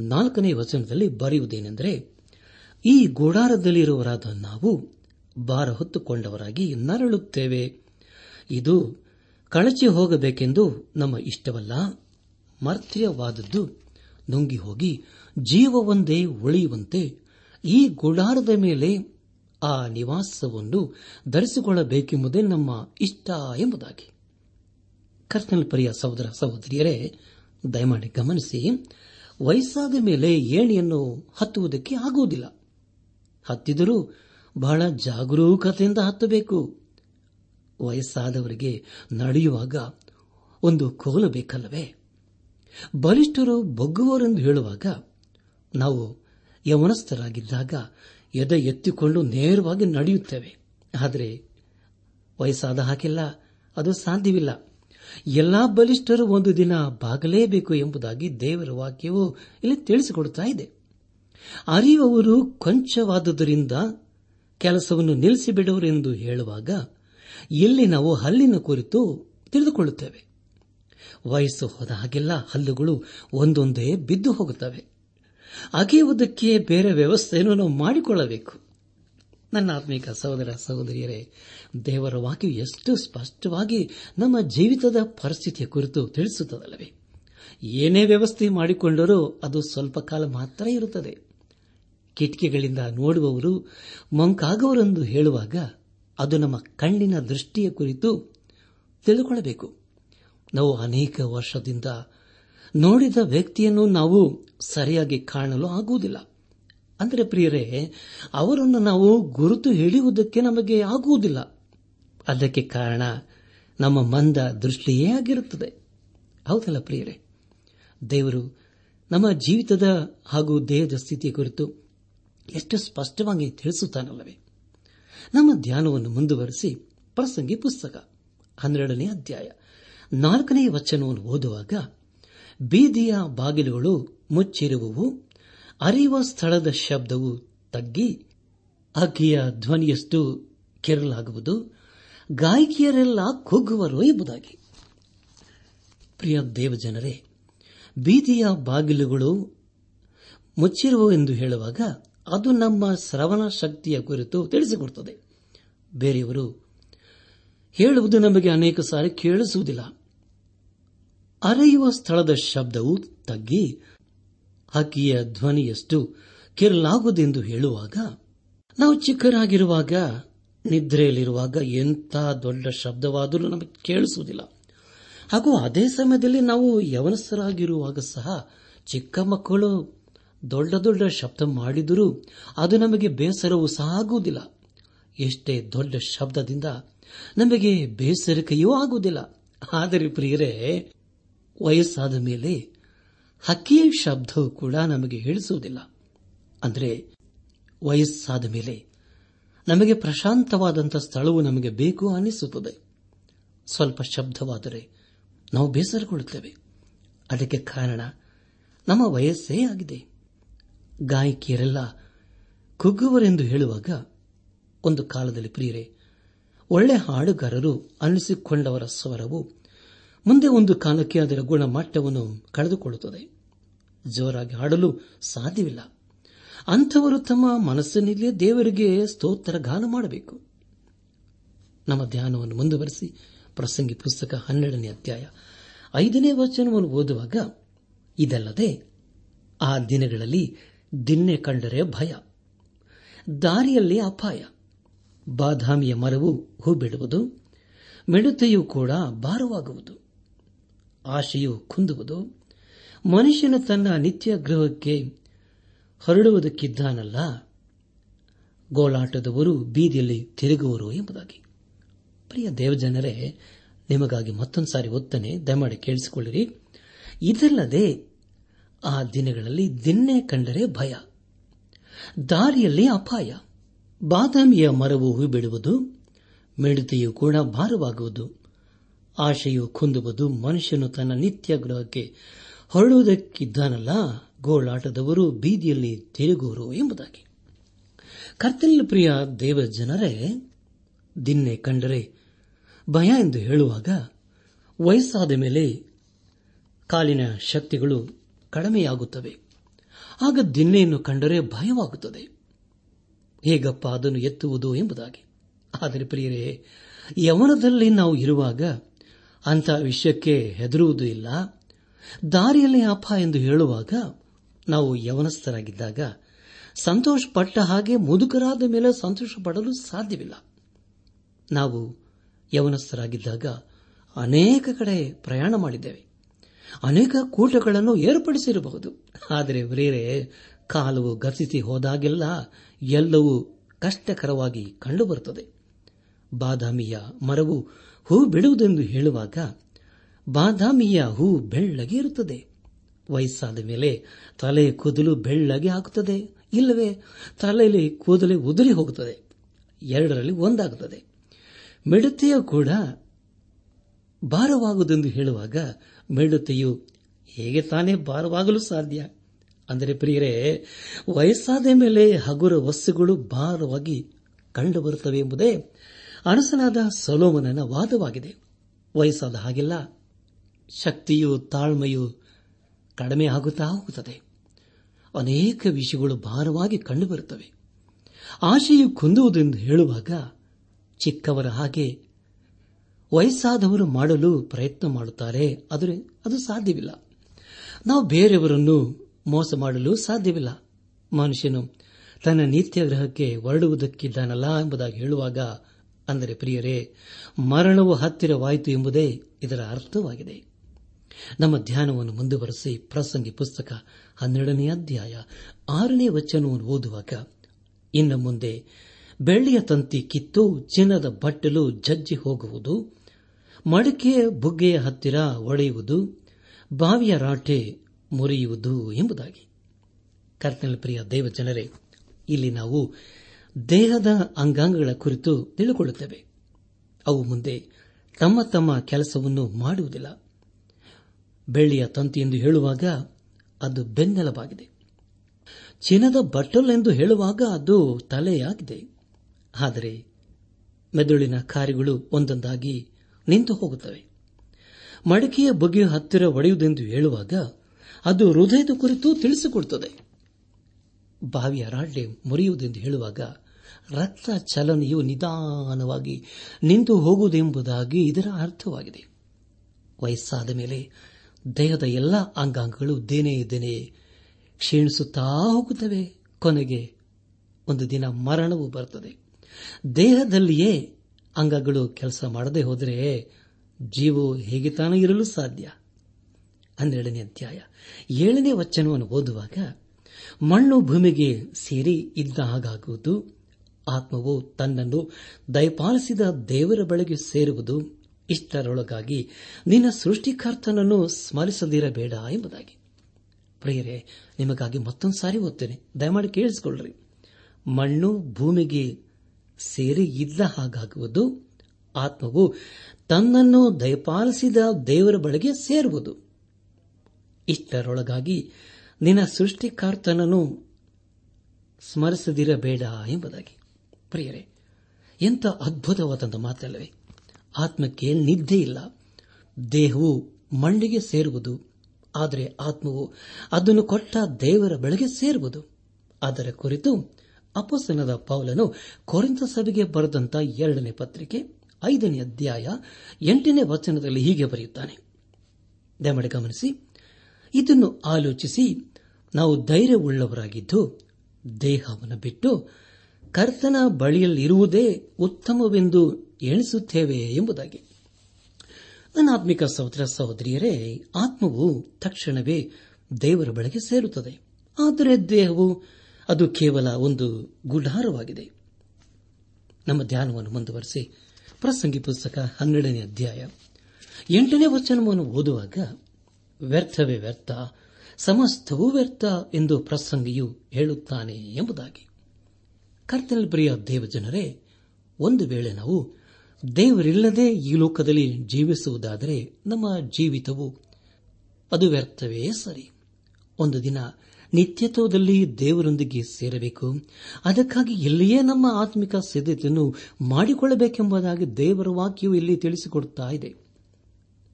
ನಾಲ್ಕನೇ ವಚನದಲ್ಲಿ ಬರೆಯುವುದೇನೆಂದರೆ ಈ ಗುಡಾರದಲ್ಲಿರುವರಾದ ನಾವು ಭಾರ ಹೊತ್ತುಕೊಂಡವರಾಗಿ ನರಳುತ್ತೇವೆ. ಇದು ಕಳಚಿ ಹೋಗಬೇಕೆಂದು ನಮ್ಮ ಇಷ್ಟವಲ್ಲ. ಮರ್ತ್ಯವಾದದ್ದು ನುಂಗಿ ಹೋಗಿ ಜೀವವೊಂದೇ ಉಳಿಯುವಂತೆ ಈ ಗುಡಾರದ ಮೇಲೆ ಆ ನಿವಾಸವನ್ನು ಧರಿಸಿಕೊಳ್ಳಬೇಕೆಂಬುದೇ ನಮ್ಮ ಇಷ್ಟ ಎಂಬುದಾಗಿ. ಕರ್ತನ ಪರಿಯ ಸಹೋದರ ಸಹೋದರಿಯರೇ, ದಯಮಾಡಿ ಗಮನಿಸಿ, ವಯಸ್ಸಾದ ಮೇಲೆ ಏಣಿಯನ್ನು ಹತ್ತುವುದಕ್ಕೆ ಆಗುವುದಿಲ್ಲ. ಹತ್ತಿದರೂ ಬಹಳ ಜಾಗರೂಕತೆಯಿಂದ ಹತ್ತಬೇಕು. ವಯಸ್ಸಾದವರಿಗೆ ನಡೆಯುವಾಗ ಒಂದು ಕೋಲು ಬೇಕಲ್ಲವೇ? ಬಲಿಷ್ಠರು ಬೊಗ್ಗುವರೆಂದು ಹೇಳುವಾಗ ನಾವು ಯವನಸ್ಥರಾಗಿದ್ದಾಗ ಎದೆ ಎತ್ತಿಕೊಂಡು ನೇರವಾಗಿ ನಡೆಯುತ್ತೇವೆ. ಆದರೆ ವಯಸ್ಸಾದ ಹಾಗೆಲ್ಲ ಅದು ಸಾಧ್ಯವಿಲ್ಲ. ಎಲ್ಲಾ ಬಲಿಷ್ಠರು ಒಂದು ದಿನ ಬಾಗಲೇಬೇಕು ಎಂಬುದಾಗಿ ದೇವರ ವಾಕ್ಯವು ಇಲ್ಲಿ ತಿಳಿಸಿಕೊಡುತ್ತಾ ಇದೆ. ಅರಿಯುವವರು ಕೊಂಚವಾದುದರಿಂದ ಕೆಲಸವನ್ನು ನಿಲ್ಲಿಸಿಬಿಡುವರೆಂದು ಹೇಳುವಾಗ ಇಲ್ಲಿ ನಾವು ಹಲ್ಲಿನ ಕುರಿತು ತಿಳಿದುಕೊಳ್ಳುತ್ತೇವೆ. ವಯಸ್ಸು ಹೋದ ಹಾಗೆಲ್ಲ ಹಲ್ಲುಗಳು ಒಂದೊಂದೇ ಬಿದ್ದು ಹೋಗುತ್ತವೆ. ಅಗೆಯುವುದಕ್ಕೆ ಬೇರೆ ವ್ಯವಸ್ಥೆಯನ್ನು ನಾವು ಮಾಡಿಕೊಳ್ಳಬೇಕು. ನನ್ನ ಆತ್ಮಿಕ ಸಹೋದರ ಸಹೋದರಿಯರೇ, ದೇವರ ವಾಕ್ಯ ಎಷ್ಟು ಸ್ಪಷ್ಟವಾಗಿ ನಮ್ಮ ಜೀವಿತದ ಪರಿಸ್ಥಿತಿಯ ಕುರಿತು ತಿಳಿಸುತ್ತದಲ್ಲವೇ? ಏನೇ ವ್ಯವಸ್ಥೆ ಮಾಡಿಕೊಂಡರೂ ಅದು ಸ್ವಲ್ಪ ಕಾಲ ಮಾತ್ರ ಇರುತ್ತದೆ. ಕಿಟಕಿಗಳಿಂದ ನೋಡುವವರು ಮಂಕಾಗುವರೆಂದು ಹೇಳುವಾಗ ಅದು ನಮ್ಮ ಕಣ್ಣಿನ ದೃಷ್ಟಿಯ ಕುರಿತು ತಿಳಿದುಕೊಳ್ಳಬೇಕು ನಾವು ಅನೇಕ ವರ್ಷದಿಂದ ನೋಡಿದ ವ್ಯಕ್ತಿಯನ್ನು ನಾವು ಸರಿಯಾಗಿ ಕಾಣಲು ಆಗುವುದಿಲ್ಲ. ಅಂದರೆ ಪ್ರಿಯರೇ, ಅವರನ್ನು ನಾವು ಗುರುತು ಹೇಳುವುದಕ್ಕೆ ನಮಗೆ ಆಗುವುದಿಲ್ಲ. ಅದಕ್ಕೆ ಕಾರಣ ನಮ್ಮ ಮಂದ ದೃಷ್ಟಿಯೇ ಆಗಿರುತ್ತದೆ. ಹೌದಲ್ಲ ಪ್ರಿಯರೇ? ದೇವರು ನಮ್ಮ ಜೀವಿತದ ಹಾಗೂ ದೇಹದ ಸ್ಥಿತಿಯ ಕುರಿತು ಎಷ್ಟು ಸ್ಪಷ್ಟವಾಗಿ ತಿಳಿಸುತ್ತಾನಲ್ಲವೇ? ನಮ್ಮ ಧ್ಯಾನವನ್ನು ಮುಂದುವರೆಸಿ ಪ್ರಸಂಗಿ ಪುಸ್ತಕ, ಹನ್ನೆರಡನೇ ಅಧ್ಯಾಯ, ನಾಲ್ಕನೇ ವಚನವನ್ನು ಓದುವಾಗ, ಬೀದಿಯ ಬಾಗಿಲುಗಳು ಮುಚ್ಚಿರುವವು, ಅರಿಯುವ ಸ್ಥಳದ ಶಬ್ದವು ತಗ್ಗಿ ಅಕ್ಕಿಯ ಧ್ವನಿಯಷ್ಟು ಕೆರಲಾಗುವುದು ಗಾಯಕಿಯರೆಲ್ಲ ಕುಗ್ಗುವರು ಎಂಬುದಾಗಿ. ಪ್ರಿಯ ದೇವಜನರೇ, ಬೀದಿಯ ಬಾಗಿಲುಗಳು ಮುಚ್ಚಿರುವವೆಂದು ಹೇಳುವಾಗ ಅದು ನಮ್ಮ ಶ್ರವಣ ಶಕ್ತಿಯ ಕುರಿತು ತಿಳಿಸಿಕೊಡುತ್ತದೆ ಬೇರೆಯವರು ಹೇಳುವುದು ನಮಗೆ ಅನೇಕ ಸಾರಿ ಕೇಳಿಸುವುದಿಲ್ಲ. ಅರೆಯುವ ಸ್ಥಳದ ಶಬ್ದವು ತಗ್ಗಿ ಹಕ್ಕಿಯ ಧ್ವನಿಯಷ್ಟು ಕಿರಲಾಗುವುದೆಂದು ಹೇಳುವಾಗ, ನಾವು ಚಿಕ್ಕರಾಗಿರುವಾಗ, ನಿದ್ರೆಯಲ್ಲಿರುವಾಗ ಎಂಥ ದೊಡ್ಡ ಶಬ್ದವಾದರೂ ನಮಗೆ ಕೇಳಿಸುವುದಿಲ್ಲ. ಹಾಗೂ ಅದೇ ಸಮಯದಲ್ಲಿ ನಾವು ಯವನಸ್ಥರಾಗಿರುವಾಗ ಸಹ ಚಿಕ್ಕ ಮಕ್ಕಳು ದೊಡ್ಡ ದೊಡ್ಡ ಶಬ್ದ ಮಾಡಿದರೂ ಅದು ನಮಗೆ ಬೇಸರವೂ ಸಹ ಆಗುವುದಿಲ್ಲ ಎಷ್ಟೇ ದೊಡ್ಡ ಶಬ್ದದಿಂದ ನಮಗೆ ಬೇಸರಿಕೆಯೂ ಆಗುವುದಿಲ್ಲ. ಆದರೆ ಪ್ರಿಯರೇ, ವಯಸ್ಸಾದ ಮೇಲೆ ಹಕ್ಕಿಯ ಶಬ್ದವು ಕೂಡ ನಮಗೆ ಹೇಳಿಸುವುದಿಲ್ಲ. ಅಂದರೆ, ವಯಸ್ಸಾದ ಮೇಲೆ ನಮಗೆ ಪ್ರಶಾಂತವಾದಂಥ ಸ್ಥಳವು ನಮಗೆ ಬೇಕು ಅನಿಸುತ್ತದೆ ಸ್ವಲ್ಪ ಶಬ್ದವಾದರೆ ನಾವು ಬೇಸರಗೊಳ್ಳುತ್ತೇವೆ. ಅದಕ್ಕೆ ಕಾರಣ ನಮ್ಮ ವಯಸ್ಸೇ ಆಗಿದೆ. ಗಾಯಕಿಯರೆಲ್ಲ ಕುಗ್ಗುವರೆಂದು ಹೇಳುವಾಗ, ಒಂದು ಕಾಲದಲ್ಲಿ ಪ್ರಿಯರೇ, ಒಳ್ಳೆ ಹಾಡುಗಾರರು ಅನಿಸಿಕೊಂಡವರ ಸ್ವರವು ಮುಂದೆ ಒಂದು ಕಾಲಕ್ಕೆ ಅದರ ಗುಣಮಟ್ಟವನ್ನು ಕಳೆದುಕೊಳ್ಳುತ್ತದೆ. ಜೋರಾಗಿ ಹಾಡಲು ಸಾಧ್ಯವಿಲ್ಲ. ಅಂಥವರು ತಮ್ಮ ಮನಸ್ಸಿನಲ್ಲಿಯೇ ದೇವರಿಗೆ ಸ್ತೋತ್ರ ಗಾನ ಮಾಡಬೇಕು. ನಮ್ಮ ಧ್ಯಾನವನ್ನು ಮುಂದುವರೆಸಿ, ಪ್ರಸಂಗಿ ಪುಸ್ತಕ ಹನ್ನೆರಡನೇ ಅಧ್ಯಾಯ ಐದನೇ ವಚನವನ್ನು ಓದುವಾಗ, ಇದಲ್ಲದೆ ಆ ದಿನಗಳಲ್ಲಿ ದಿನ್ನೆ ಕಂಡರೆ ಭಯ. ದಾರಿಯಲ್ಲಿ ಅಪಾಯ. ಬಾದಾಮಿಯ ಮರವು ಹೂ ಬಿಡುವುದು ಮಿಡತೆಯೂ ಕೂಡ ಭಾರವಾಗುವುದು. ಆಶೆಯು ಕುಂದುವುದು. ಮನುಷ್ಯನು ತನ್ನ ನಿತ್ಯ ಗೃಹಕ್ಕೆ ಹೊರಡುವುದಕ್ಕಿದ್ದಾನಲ್ಲ. ಗೋಳಾಟದವರು ಬೀದಿಯಲ್ಲಿ ತಿರುಗುವರು ಎಂಬುದಾಗಿ. ಪ್ರಿಯ ದೇವಜನರೇ, ನಿಮಗಾಗಿ ಮತ್ತೊಂದು ಸಾರಿ ಒತ್ತನೆ ದಯಮಾಡಿ ಕೇಳಿಸಿಕೊಳ್ಳಿರಿ. ಇದಲ್ಲದೆ ಆ ದಿನಗಳಲ್ಲಿ ದಿನ್ನೆ ಕಂಡರೆ ಭಯ. ದಾರಿಯಲ್ಲಿ ಅಪಾಯ. ಬಾದಾಮಿಯ ಮರವು ಹೂ ಬಿಡುವುದು ಮಿಡತೆಯು ಕೂಡ ಭಾರವಾಗುವುದು, ಆಶೆಯು ಕುಂದುವುದು ಮನುಷ್ಯನು ತನ್ನ ನಿತ್ಯ ಗೃಹಕ್ಕೆ ಹೊರಡುವುದಕ್ಕಿದ್ದಾನಲ್ಲ, ಗೋಳಾಟದವರು ಬೀದಿಯಲ್ಲಿ ತಿರುಗುವರು ಎಂಬುದಾಗಿ. ಕರ್ತನಲ್ಲಿ ಪ್ರಿಯ ದೇವ ಜನರೇ ದಿನ್ನೆ ಕಂಡರೆ ಭಯ ಎಂದು ಹೇಳುವಾಗ ವಯಸ್ಸಾದ ಮೇಲೆ ಕಾಲಿನ ಶಕ್ತಿಗಳು ಕಡಿಮೆಯಾಗುತ್ತವೆ. ಆಗ ದಿನ್ನೆಯನ್ನು ಕಂಡರೆ ಭಯವಾಗುತ್ತದೆ. ಹೇಗಪ್ಪ ಅದನ್ನು ಎತ್ತುವುದು ಎಂಬುದಾಗಿ. ಆದರೆ ಪ್ರಿಯರೇ, ಯವನದಲ್ಲಿ ನಾವು ಇರುವಾಗ ಅಂಥ ವಿಷಯಕ್ಕೆ ಹೆದರುವುದು ಇಲ್ಲ. ದಾರಿಯಲ್ಲಿ ಅಪ್ಪ ಎಂದು ಹೇಳುವಾಗ ನಾವು ಯವನಸ್ಥರಾಗಿದ್ದಾಗ ಸಂತೋಷಪಟ್ಟ ಹಾಗೆ ಮುದುಕರಾದ ಮೇಲೆ ಸಂತೋಷ ಪಡಲು ಸಾಧ್ಯವಿಲ್ಲ. ನಾವು ಯವನಸ್ಥರಾಗಿದ್ದಾಗ ಅನೇಕ ಕಡೆ ಪ್ರಯಾಣ ಮಾಡಿದ್ದೇವೆ. ಅನೇಕ ಕೂಟಗಳನ್ನು ಏರ್ಪಡಿಸಿರಬಹುದು. ಆದರೆ ಬೇರೆ ಕಾಲವು ಗತಿಸಿ ಹೋದಾಗೆಲ್ಲ ಎಲ್ಲವೂ ಕಷ್ಟಕರವಾಗಿ ಕಂಡುಬರುತ್ತದೆ. ಬಾದಾಮಿಯ ಮರವು ಹೂ ಬಿಡುವುದೆಂದು ಹೇಳುವಾಗ ಬಾದಾಮಿಯ ಹೂ ಬೆಳ್ಳಗೆ ಇರುತ್ತದೆ. ವಯಸ್ಸಾದ ಮೇಲೆ ತಲೆ ಕೂದಲು ಬೆಳ್ಳಗೆ ಆಗುತ್ತದೆ. ಇಲ್ಲವೇ, ತಲೆಯಲ್ಲಿ ಕೂದಲೇ ಉದುರಿ ಹೋಗುತ್ತದೆ. ಎರಡರಲ್ಲಿ ಒಂದಾಗುತ್ತದೆ. ಮಿಡತೆಯು ಕೂಡ ಭಾರವಾಗುವುದೆಂದು ಹೇಳುವಾಗ ಮಿಡತೆಯು ಹೇಗೆ ತಾನೇ ಭಾರವಾಗಲು ಸಾಧ್ಯ? ಅಂದರೆ ಪ್ರಿಯರೇ, ವಯಸ್ಸಾದ ಮೇಲೆ ಹಗುರ ವಸ್ತುಗಳು ಭಾರವಾಗಿ ಕಂಡುಬರುತ್ತವೆ ಎಂಬುದೇ ಅರಸನಾದ ಸೊಲೋಮನನ ವಾದವಾಗಿದೆ. ವಯಸ್ಸಾದ ಹಾಗೆಲ್ಲ, ಶಕ್ತಿಯು ತಾಳ್ಮೆಯು ಕಡಿಮೆ ಆಗುತ್ತಾ ಹೋಗುತ್ತದೆ. ಅನೇಕ ವಿಷಯಗಳು ಭಾರವಾಗಿ ಕಂಡುಬರುತ್ತವೆ. ಆಶೆಯು ಕುಂದುವುದೆಂದು ಹೇಳುವಾಗ ಚಿಕ್ಕವರ ಹಾಗೆ ವಯಸ್ಸಾದವರು ಮಾಡಲು ಪ್ರಯತ್ನ ಮಾಡುತ್ತಾರೆ, ಆದರೆ ಅದು ಸಾಧ್ಯವಿಲ್ಲ. ನಾವು ಬೇರೆಯವರನ್ನು ಮೋಸ ಮಾಡಲು ಸಾಧ್ಯವಿಲ್ಲ. ಮನುಷ್ಯನು ತನ್ನ ನಿತ್ಯ ಗ್ರಹಕ್ಕೆ ಹೊರಡುವುದಕ್ಕಿದ್ದಾನಲ್ಲ ಎಂಬುದಾಗಿ ಹೇಳುವಾಗ, ಅಂದರೆ ಪ್ರಿಯರೇ, ಮರಣವು ಹತ್ತಿರವಾಯಿತು ಎಂಬುದೇ ಇದರ ಅರ್ಥವಾಗಿದೆ. ನಮ್ಮ ಧ್ಯಾನವನ್ನು ಮುಂದುವರೆಸಿ ಪ್ರಸಂಗಿ ಪುಸ್ತಕ ಹನ್ನೆರಡನೇ ಅಧ್ಯಾಯ ಆರನೇ ವಚನವನ್ನು ಓದುವಾಗ, ಇನ್ನು ಮುಂದೆ, ಬೆಳ್ಳಿಯ ತಂತಿ ಕಿತ್ತು, ಚಿನ್ನದ ಬಟ್ಟಲು ಜಜ್ಜಿ ಹೋಗುವುದು ಮಡಿಕೆಯ ಬುಗ್ಗೆಯ ಹತ್ತಿರ ಒಡೆಯುವುದು, ಬಾವಿಯ ರಾಟೆ ಮುರಿಯುವುದು ಎಂಬುದಾಗಿ. ಕರ್ತನ ಪ್ರಿಯ ದೇವ ಜನರೇ, ಇಲ್ಲಿ ನಾವು ದೇಹದ ಅಂಗಾಂಗಗಳ ಕುರಿತು ತಿಳಿದುಕೊಳ್ಳುತ್ತೇವೆ. ಅವು ಮುಂದೆ ತಮ್ಮ ತಮ್ಮ ಕೆಲಸವನ್ನು ಮಾಡುವುದಿಲ್ಲ. ಬೆಳ್ಳಿಯ ತಂತಿ ಎಂದು ಹೇಳುವಾಗ ಅದು ಬೆನ್ನೆಲವಾಗಿದೆ ಚಿನ್ನದ ಬಟ್ಟಲು ಎಂದು ಹೇಳುವಾಗ ಅದು ತಲೆಯಾಗಿದೆ. ಆದರೆ ಮೆದುಳಿನ ಕಾರ್ಯಗಳು ಒಂದೊಂದಾಗಿ ನಿಂತು ಹೋಗುತ್ತವೆ. ಮಡಿಕೆಯ ಬಗೆಯ ಹತ್ತಿರ ಒಡೆಯುವುದೆಂದು ಹೇಳುವಾಗ ಅದು ಹೃದಯದ ಕುರಿತು ತಿಳಿಸಿಕೊಡುತ್ತದೆ. ಬಾವಿಯ ರಾಡ್ಲೆ ಮುರಿಯುವುದೆಂದು ಹೇಳುವಾಗ ರಕ್ತ ಚಲನೆಯು ನಿಧಾನವಾಗಿ ನಿಂತು ಹೋಗುವುದೆಂಬುದಾಗಿ ಇದರ ಅರ್ಥವಾಗಿದೆ. ವಯಸ್ಸಾದ ಮೇಲೆ ದೇಹದ ಎಲ್ಲ ಅಂಗಾಂಗಗಳು ದೇನೇ ದೇನೆ ಕ್ಷೀಣಿಸುತ್ತಾ ಹೋಗುತ್ತವೆ. ಕೊನೆಗೆ ಒಂದು ದಿನ ಮರಣವು ಬರುತ್ತದೆ. ದೇಹದಲ್ಲಿಯೇ ಅಂಗಗಳು ಕೆಲಸ ಮಾಡದೆ ಹೋದರೆ ಜೀವವು ಹೇಗೆ ತಾನೇ ಇರಲು ಸಾಧ್ಯ. ಹನ್ನೆರಡನೇ ಅಧ್ಯಾಯ. ಏಳನೇ ವಚನವನ್ನು ಓದುವಾಗ, ಮಣ್ಣು ಭೂಮಿಗೆ ಸೇರಿ ಇದ್ದ ಹಾಗಾಗುವುದು, ಆತ್ಮವು ತನ್ನನ್ನು ದಯಪಾಲಿಸಿದ ದೇವರ ಬಳಿಗೆ ಸೇರುವುದು, ಇಷ್ಟರೊಳಗಾಗಿ ನಿನ್ನ ಸೃಷ್ಟಿಕರ್ತನನ್ನು ಸ್ಮರಿಸದಿರಬೇಡ ಎಂಬುದಾಗಿ. ಪ್ರಿಯರೇ, ನಿಮಗಾಗಿ ಮತ್ತೊಂದು ಸಾರಿ ಓದ್ತೇನೆ. ದಯಮಾಡಿ ಕೇಳಿಸಿಕೊಳ್ಳ್ರಿ. ಮಣ್ಣು ಭೂಮಿಗೆ ಸೇರಿ ಇದ್ದ ಹಾಗಾಗುವುದು. ಆತ್ಮವು ತನ್ನನ್ನು ದಯಪಾಲಿಸಿದ ದೇವರ ಬಳಿಗೆ ಸೇರುವುದು. ಇಷ್ಟರೊಳಗಾಗಿ ನಿನ್ನ ಸೃಷ್ಟಿಕರ್ತನನ್ನು ಸ್ಮರಿಸದಿರಬೇಡ ಎಂಬುದಾಗಿ. ಪ್ರಿಯರೇ, ಎಂಥ ಅದ್ಭುತವಾದಂಥ ಮಾತಲ್ಲವೇ. ಆತ್ಮಕ್ಕೆ ನಿದ್ದೆ ಇಲ್ಲ. ದೇಹವು ಮಣ್ಣಿಗೆ ಸೇರುವುದು. ಆದರೆ ಆತ್ಮವು ಅದನ್ನು ಕೊಟ್ಟ ದೇವರ ಬೆಳಗ್ಗೆ ಸೇರುವುದು. ಅದರ ಕುರಿತು ಅಪಸನದ ಪೌಲನು ಕೊರಿಂತ ಸಭೆಗೆ ಬರೆದಂತ ಎರಡನೇ ಪತ್ರಿಕೆ, ಐದನೇ ಅಧ್ಯಾಯ, ಎಂಟನೇ ವಚನದಲ್ಲಿ ಹೀಗೆ ಬರೆಯುತ್ತಾನೆ. ದಯಮಾಡಿ ಗಮನಿಸಿ. ಇದನ್ನು ಆಲೋಚಿಸಿ, ನಾವು ಧೈರ್ಯವುಳ್ಳವರಾಗಿದ್ದು, ದೇಹವನ್ನು ಬಿಟ್ಟು ಕರ್ತನ ಬಳಿಯಲ್ಲಿರುವುದೇ ಉತ್ತಮವೆಂದು ಎಣಿಸುತ್ತೇವೆ ಎಂಬುದಾಗಿ. ಅನಾತ್ಮಿಕ ಸಹೋದರ ಸಹೋದರಿಯರೇ, ಆತ್ಮವು ತಕ್ಷಣವೇ ದೇವರ ಬಳಿಗೆ ಸೇರುತ್ತದೆ. ಆದರೆ ದೇಹವು ಅದು ಕೇವಲ ಒಂದು ಗುಡಾರವಾಗಿದೆ. ನಮ್ಮ ಧ್ಯಾನವನ್ನು ಮುಂದುವರೆಸಿ, ಪ್ರಸಂಗಿ ಪುಸ್ತಕ ಹನ್ನೆರಡನೇ ಅಧ್ಯಾಯ. ಎಂಟನೇ ವಚನವನ್ನು ಓದುವಾಗ, ವ್ಯರ್ಥವೇ ವ್ಯರ್ಥ, ಸಮಸ್ತವೂ ವ್ಯರ್ಥ ಎಂದು ಪ್ರಸಂಗಿಯು ಹೇಳುತ್ತಾನೆ ಎಂಬುದಾಗಿ. ಕರ್ತನ ಪ್ರಿಯ ದೇವಜನರೇ, ಒಂದು ವೇಳೆ ನಾವು ದೇವರಿಲ್ಲದೆ ಈ ಲೋಕದಲ್ಲಿ ಜೀವಿಸುವುದಾದರೆ ನಮ್ಮ ಜೀವಿತವು ಅದು ವ್ಯರ್ಥವೇ ಸರಿ. ಒಂದು ದಿನ ನಿತ್ಯತ್ವದಲ್ಲಿ ದೇವರೊಂದಿಗೆ ಸೇರಬೇಕು. ಅದಕ್ಕಾಗಿ ಎಲ್ಲಿಯೇ ನಮ್ಮ ಆತ್ಮಿಕ ಸಿದ್ಧತೆಯನ್ನು ಮಾಡಿಕೊಳ್ಳಬೇಕೆಂಬುದಾಗಿ ದೇವರ ವಾಕ್ಯವು ಇಲ್ಲಿ ತಿಳಿಸಿಕೊಡುತ್ತಾ ಇದೆ.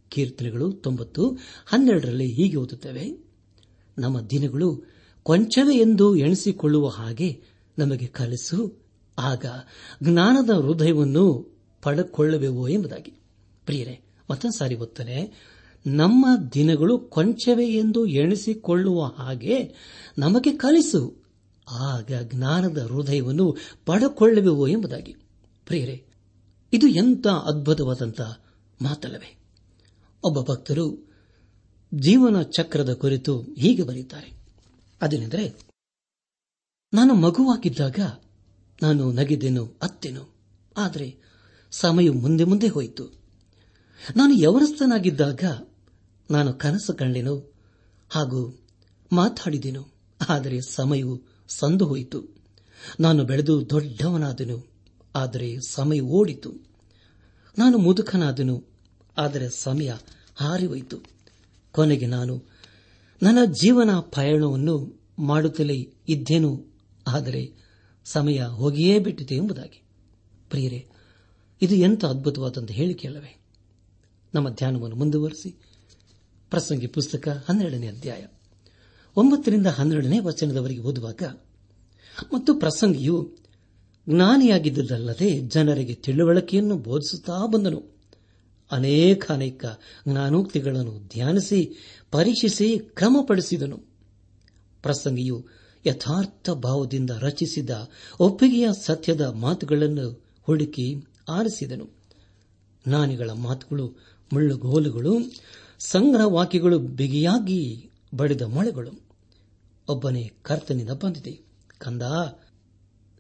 ಕೀರ್ತನೆಗಳು ತೊಂಬತ್ತು, ಹನ್ನೆರಡರಲ್ಲಿ ಹೀಗೆ ಓದುತ್ತವೆ. ನಮ್ಮ ದಿನಗಳು ಕೊಂಚವೇ ಎಂದು ಎಣಿಸಿಕೊಳ್ಳುವ ಹಾಗೆ ನಮಗೆ ಕಲಿಸು, ಆಗ ಜ್ಞಾನದ ಹೃದಯವನ್ನು ಪಡೆದುಕೊಳ್ಳುವೆವೋ ಎಂಬುದಾಗಿ. ಪ್ರಿಯರೇ ಮತ್ತೊಂದು ಸಾರಿ ಗೊತ್ತನೆ ನಮ್ಮ ದಿನಗಳು ಕೊಂಚವೇ ಎಂದು ಎಣಿಸಿಕೊಳ್ಳುವ ಹಾಗೆ ನಮಗೆ ಕಲಿಸು. ಆಗ ಜ್ಞಾನದ ಹೃದಯವನ್ನು ಪಡಕೊಳ್ಳುವೆವು ಎಂಬುದಾಗಿ. ಪ್ರಿಯರೇ, ಇದು ಎಂಥ ಅದ್ಭುತವಾದಂಥ ಮಾತಲ್ಲವೇ. ಒಬ್ಬ ಭಕ್ತರು ಜೀವನ ಚಕ್ರದ ಕುರಿತು ಹೀಗೆ ಬರೆಯುತ್ತಾರೆ. ಅದೇನೆಂದರೆ, ನಾನು ಮಗುವಾಗಿದ್ದಾಗ ನಾನು ನಗಿದೆನು, ಅತ್ತೆನು. ಆದರೆ ಸಮಯ ಮುಂದೆ ಮುಂದೆ ಹೋಯಿತು. ನಾನು ಯವರಸ್ಥನಾಗಿದ್ದಾಗ ನಾನು ಕನಸು ಕಂಡೆನು ಹಾಗೂ ಮಾತಾಡಿದೆನು. ಆದರೆ ಸಮಯವು ಸಂದು ಹೋಯಿತು. ನಾನು ಬೆಳೆದು ದೊಡ್ಡವನಾದೆನು. ಆದರೆ ಸಮಯ ಓಡಿತು. ನಾನು ಮುದುಕನಾದೆನು. ಆದರೆ ಸಮಯ ಹಾರಿಹೋಯಿತು. ಕೊನೆಗೆ ನಾನು ನನ್ನ ಜೀವನ ಪಯಣವನ್ನು ಮಾಡುತ್ತಲೇ ಇದ್ದೇನು. ಆದರೆ ಸಮಯ ಹೋಗಿಯೇ ಬಿಟ್ಟಿತು ಎಂಬುದಾಗಿ. ಪ್ರಿಯರೇ, ಇದು ಎಂಥ ಅದ್ಭುತವಾದಂಥ ಹೇಳಿಕೆಯಲ್ಲವೇ ನಮ್ಮ ಧ್ಯಾನವನ್ನು ಮುಂದುವರೆಸಿ. ಪ್ರಸಂಗಿ ಪುಸ್ತಕ ಹನ್ನೆರಡನೇ ಅಧ್ಯಾಯ. ಒಂಬತ್ತರಿಂದ ಹನ್ನೆರಡನೇ ವಚನದವರೆಗೆ ಓದುವಾಗ, ಮತ್ತು ಪ್ರಸಂಗಿಯು ಜ್ಞಾನಿಯಾಗಿದ್ದುದಲ್ಲದೆ ಜನರಿಗೆ ತಿಳುವಳಿಕೆಯನ್ನು ಬೋಧಿಸುತ್ತಾ ಬಂದನು. ಅನೇಕ ಅನೇಕ ಜ್ಞಾನೋಕ್ತಿಗಳನ್ನು ಧ್ಯಾನಿಸಿ, ಪರೀಕ್ಷಿಸಿ, ಕ್ರಮಪಡಿಸಿದನು. ಪ್ರಸಂಗಿಯು ಯಥಾರ್ಥ ಭಾವದಿಂದ ರಚಿಸಿದ ಒಪ್ಪಿಗೆಯ ಸತ್ಯದ ಮಾತುಗಳನ್ನು ಹುಡುಕಿ ಆರಿಸಿದನು. ಜ್ಞಾನಿಗಳ ಮಾತುಗಳು, ಮುಳ್ಳುಗೋಲುಗಳು ಸಂಗ್ರಹ ವಾಕ್ಯಗಳು ಬಿಗಿಯಾಗಿ ಬಡಿದ ಮೊಳೆಗಳು. ಒಬ್ಬನೇ ಕರ್ತನಿಂದ ಬಂದಿದೆ. ಕಂದ,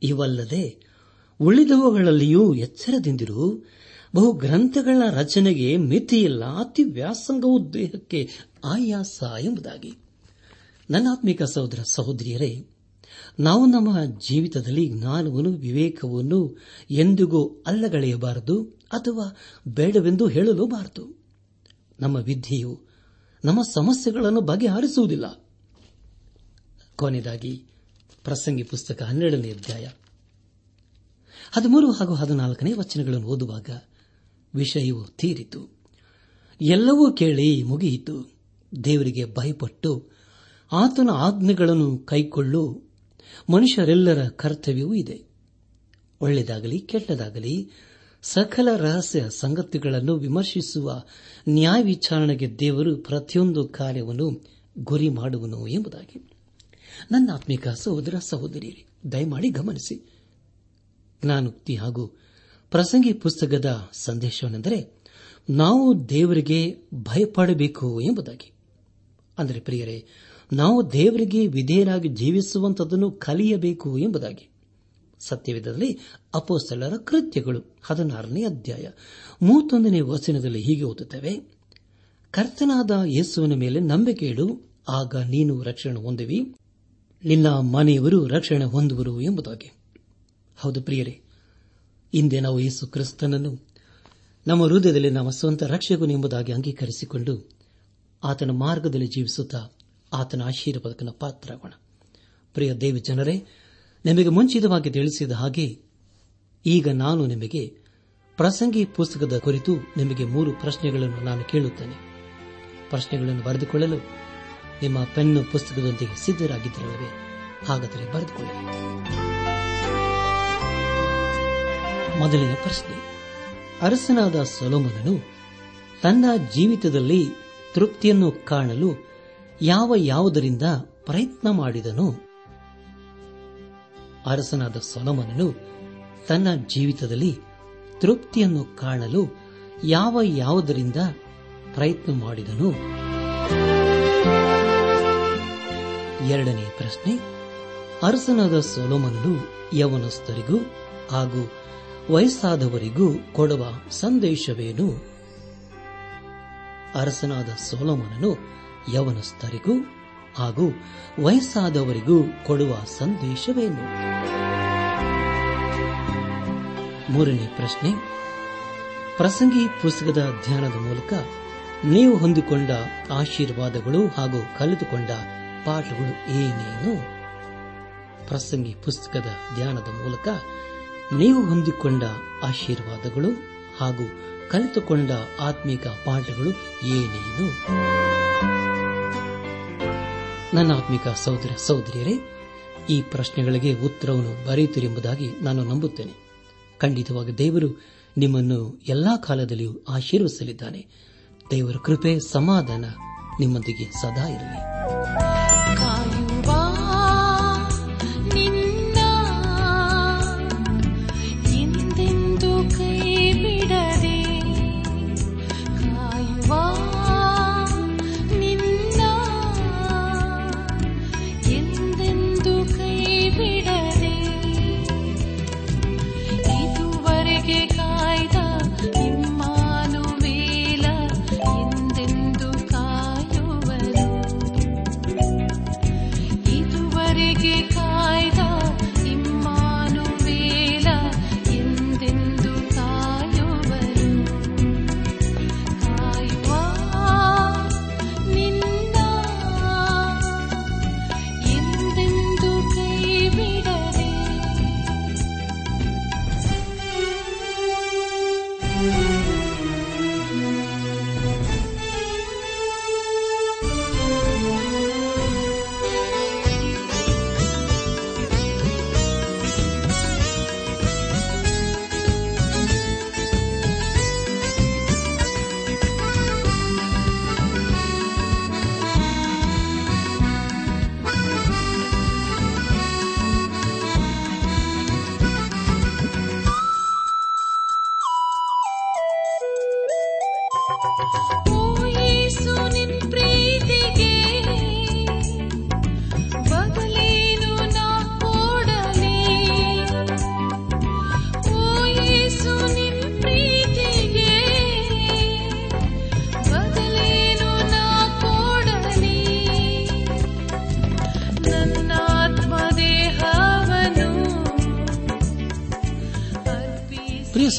ಇವಲ್ಲದೆ ಉಳಿದವುಗಳಲ್ಲಿಯೂ ಎಚ್ಚರದಿಂದಿರು. ಬಹು ಗ್ರಂಥಗಳ ರಚನೆಗೆ ಮಿತಿಯಿಲ್ಲ. ಅತಿ ವ್ಯಾಸಂಗವು ದೇಹಕ್ಕೆ ಆಯಾಸ ಎಂಬುದಾಗಿ. ನನ್ನಾತ್ಮಿಕ ಸಹೋದರ ಸಹೋದರಿಯರೇ, ನಾವು ನಮ್ಮ ಜೀವಿತದಲ್ಲಿ ಜ್ಞಾನವನ್ನು ವಿವೇಕವನ್ನು ಎಂದಿಗೂ ಅಲ್ಲಗಳೆಯಬಾರದು ಅಥವಾ ಬೇಡವೆಂದು ಹೇಳಲೂಬಾರದು ನಮ್ಮ ವಿದ್ಯೆಯು ನಮ್ಮ ಸಮಸ್ಯೆಗಳನ್ನು ಬಗೆಹರಿಸುವುದಿಲ್ಲ. ಕೊನೆಯದಾಗಿ ಪ್ರಸಂಗಿ ಪುಸ್ತಕ ಹನ್ನೆರಡನೇ ಅಧ್ಯಾಯ. ಹದಿಮೂರು ಹಾಗೂ ಹದಿನಾಲ್ಕನೇ ವಚನಗಳನ್ನು ಓದುವಾಗ ವಿಷಯವು ತೀರಿತು. ಎಲ್ಲವೂ ಕೇಳಿ ಮುಗಿಯಿತು. ದೇವರಿಗೆ ಭಯಪಟ್ಟು ಆತನ ಆಜ್ಞೆಗಳನ್ನು ಕೈಕೊಳ್ಳು. ಮನುಷ್ಯರೆಲ್ಲರ ಕರ್ತವ್ಯವೂ ಇದೆ. ಒಳ್ಳೆಯದಾಗಲಿ ಕೆಟ್ಟದಾಗಲಿ ಸಕಲ ರಹಸ್ಯ ಸಂಗತಿಗಳನ್ನು ವಿಮರ್ಶಿಸುವ ನ್ಯಾಯ ವಿಚಾರಣೆಗೆ ದೇವರು ಪ್ರತಿಯೊಂದು ಕಾರ್ಯವನ್ನು ಗುರಿ ಮಾಡುವನು ಎಂಬುದಾಗಿ. ನನ್ನ ಆತ್ಮಿಕ ಸಹೋದರ ಸಹೋದರಿಯರೇ, ದಯಮಾಡಿ ಗಮನಿಸಿ. ಜ್ಞಾನೋಕ್ತಿ ಹಾಗೂ ಪ್ರಸಂಗಿ ಪುಸ್ತಕದ ಸಂದೇಶವೆಂದರೆ, ನಾವು ದೇವರಿಗೆ ಭಯಪಡಬೇಕು ಎಂಬುದಾಗಿ. ಅಂದರೆ ಪ್ರಿಯರೇ, ನಾವು ದೇವರಿಗೆ ವಿಧೇಯರಾಗಿ ಜೀವಿಸುವಂತದನ್ನು ಕಲಿಯಬೇಕು ಎಂಬುದಾಗಿ. ಸತ್ಯವಿಧದಲ್ಲಿ ಅಪೋಸ್ತಲರ ಕೃತ್ಯಗಳು, ಹದಿನಾರನೇ ಅಧ್ಯಾಯ. ಮೂವತ್ತೊಂದನೇ ವಚನದಲ್ಲಿ ಹೀಗೆ ಓದುತ್ತವೆ, ಕರ್ತನಾದ ಯೇಸುವಿನ ಮೇಲೆ ನಂಬಿಕೆ ಇಡು, ಆಗ ನೀನು ರಕ್ಷಣೆ ಹೊಂದುವಿ. ನಿನ್ನ ಮನೆಯವರು ರಕ್ಷಣೆ ಹೊಂದುವರು ಎಂಬುದಾಗಿ. ಹೌದು ಪ್ರಿಯರೇ ಇಂದೇ ನಾವು ಯೇಸು ಕ್ರಿಸ್ತನನ್ನು, ನಮ್ಮ ಹೃದಯದಲ್ಲಿ ನಮ್ಮ ಸ್ವಂತ ರಕ್ಷಕನು ಎಂಬುದಾಗಿ ಅಂಗೀಕರಿಸಿಕೊಂಡು, ಆತನ ಮಾರ್ಗದಲ್ಲಿ ಜೀವಿಸುತ್ತಾ, ಆತನ ಆಶೀರ್ವಾದಕನ ಪಾತ್ರಗೋಣ ಪ್ರಿಯ ದೇವಿ ಜನರೇ ನಿಮಗೆ ಮುಂಚಿತವಾಗಿ ತಿಳಿಸಿದ ಹಾಗೆ, ಈಗ ನಾನು ನಿಮಗೆ ಪ್ರಸಂಗಿ ಪುಸ್ತಕದ ಕುರಿತು ನಿಮಗೆ ಮೂರು ಪ್ರಶ್ನೆಗಳನ್ನು ನಾನು ಕೇಳುತ್ತೇನೆ. ಪ್ರಶ್ನೆಗಳನ್ನು ಬರೆದುಕೊಳ್ಳಲು ನಿಮ್ಮ ಪೆನ್ನು ಪುಸ್ತಕದೊಂದಿಗೆ ಸಿದ್ಧರಾಗಿದ್ದರಲ್ಲವೇ? ಹಾಗಾದರೆ ಬರೆದುಕೊಳ್ಳಿ. ಮೊದಲಿನ ಪ್ರಶ್ನೆ. ಅರಸನಾದ ಸೊಲೋಮನನು ತನ್ನ ಜೀವಿತದಲ್ಲಿ ತೃಪ್ತಿಯನ್ನು ಕಾಣಲು ಯಾವ ಯಾವುದರಿಂದ ಪ್ರಯತ್ನ ಮಾಡಿದನು? ಅರಸನಾದ ಸೊಲಮನನು ತನ್ನ ಜೀವಿತದಲ್ಲಿ ತೃಪ್ತಿಯನ್ನು ಕಾಣಲು ಯಾವ ಯಾವುದರಿಂದ ಪ್ರಯತ್ನ ಮಾಡಿದನು? ಎರಡನೇ ಪ್ರಶ್ನೆ, ಅರಸನಾದ ಸೊಲೋಮನನು ಯವನಸ್ಥರಿಗೂ ಹಾಗೂ ವಯಸ್ಸಾದವರಿಗೂ ಕೊಡುವ ಸಂದೇಶವೇನು? ಅರಸನಾದ ಸೋಲೋಮನನು ಯವನಸ್ಥರಿಗೂ ಹಾಗೂ ವಯಸ್ಸಾದವರಿಗೂ ಕೊಡುವ ಸಂದೇಶವೇನು? ಮೂರನೇ ಪ್ರಶ್ನೆ. ಪ್ರಸಂಗಿ ಪುಸ್ತಕದ ಧ್ಯಾನದ ಮೂಲಕ ನೀವು ಹೊಂದಿಕೊಂಡ ಆಶೀರ್ವಾದಗಳು ಹಾಗೂ ಕಲಿತುಕೊಂಡ ಪಾಠಗಳು ಏನೇನು? ಪ್ರಸಂಗಿ ಪುಸ್ತಕದ ಧ್ಯಾನದ ಮೂಲಕ ನೀವು ಹೊಂದಿಕೊಂಡ ಆಶೀರ್ವಾದಗಳು ಹಾಗೂ ಕಲಿತುಕೊಂಡ ಆತ್ಮಿಕ ಪಾಠಗಳು ಏನೇನು? ನನ್ನ ಆತ್ಮಿಕ ಸಹೋದರ ಸಹೋದರಿಯರೇ, ಈ ಪ್ರಶ್ನೆಗಳಿಗೆ ಉತ್ತರವನ್ನು ಬರೆಯುತ್ತಿರೆಂಬುದಾಗಿ ನಾನು ನಂಬುತ್ತೇನೆ. ಖಂಡಿತವಾಗಿ ದೇವರು ನಿಮ್ಮನ್ನು ಎಲ್ಲಾ ಕಾಲದಲ್ಲಿಯೂ ಆಶೀರ್ವಿಸಲಿದ್ದಾನೆ ದೇವರ ಕೃಪೆ, ಸಮಾಧಾನ ನಿಮ್ಮೊಂದಿಗೆ ಸದಾ ಇರಲಿ.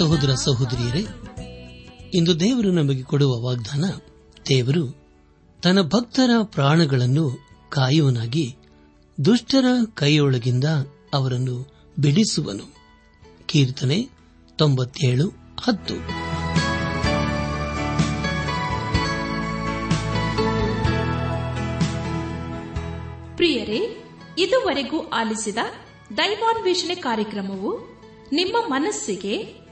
ಸಹೋದರ ಸಹೋದರಿಯರೇ, ಇಂದು ದೇವರು ನಮಗೆ ಕೊಡುವ ವಾಗ್ದಾನ, ದೇವರು ತನ್ನ ಭಕ್ತರ ಪ್ರಾಣಗಳನ್ನು ಕಾಯುವನಾಗಿ ದುಷ್ಟರ ಕೈಯೊಳಗಿಂದ ಅವರನ್ನು ಬಿಡಿಸುವನು. ಕೀರ್ತನೆ ತೊಂಬತ್ತೇಳು, ಹತ್ತು. ಪ್ರಿಯರೇ, ಇದುವರೆಗೂ ಆಲಿಸಿದ ದೈವಾನ್ವೇಷಣೆ ಕಾರ್ಯಕ್ರಮವು ನಿಮ್ಮ ಮನಸ್ಸಿಗೆ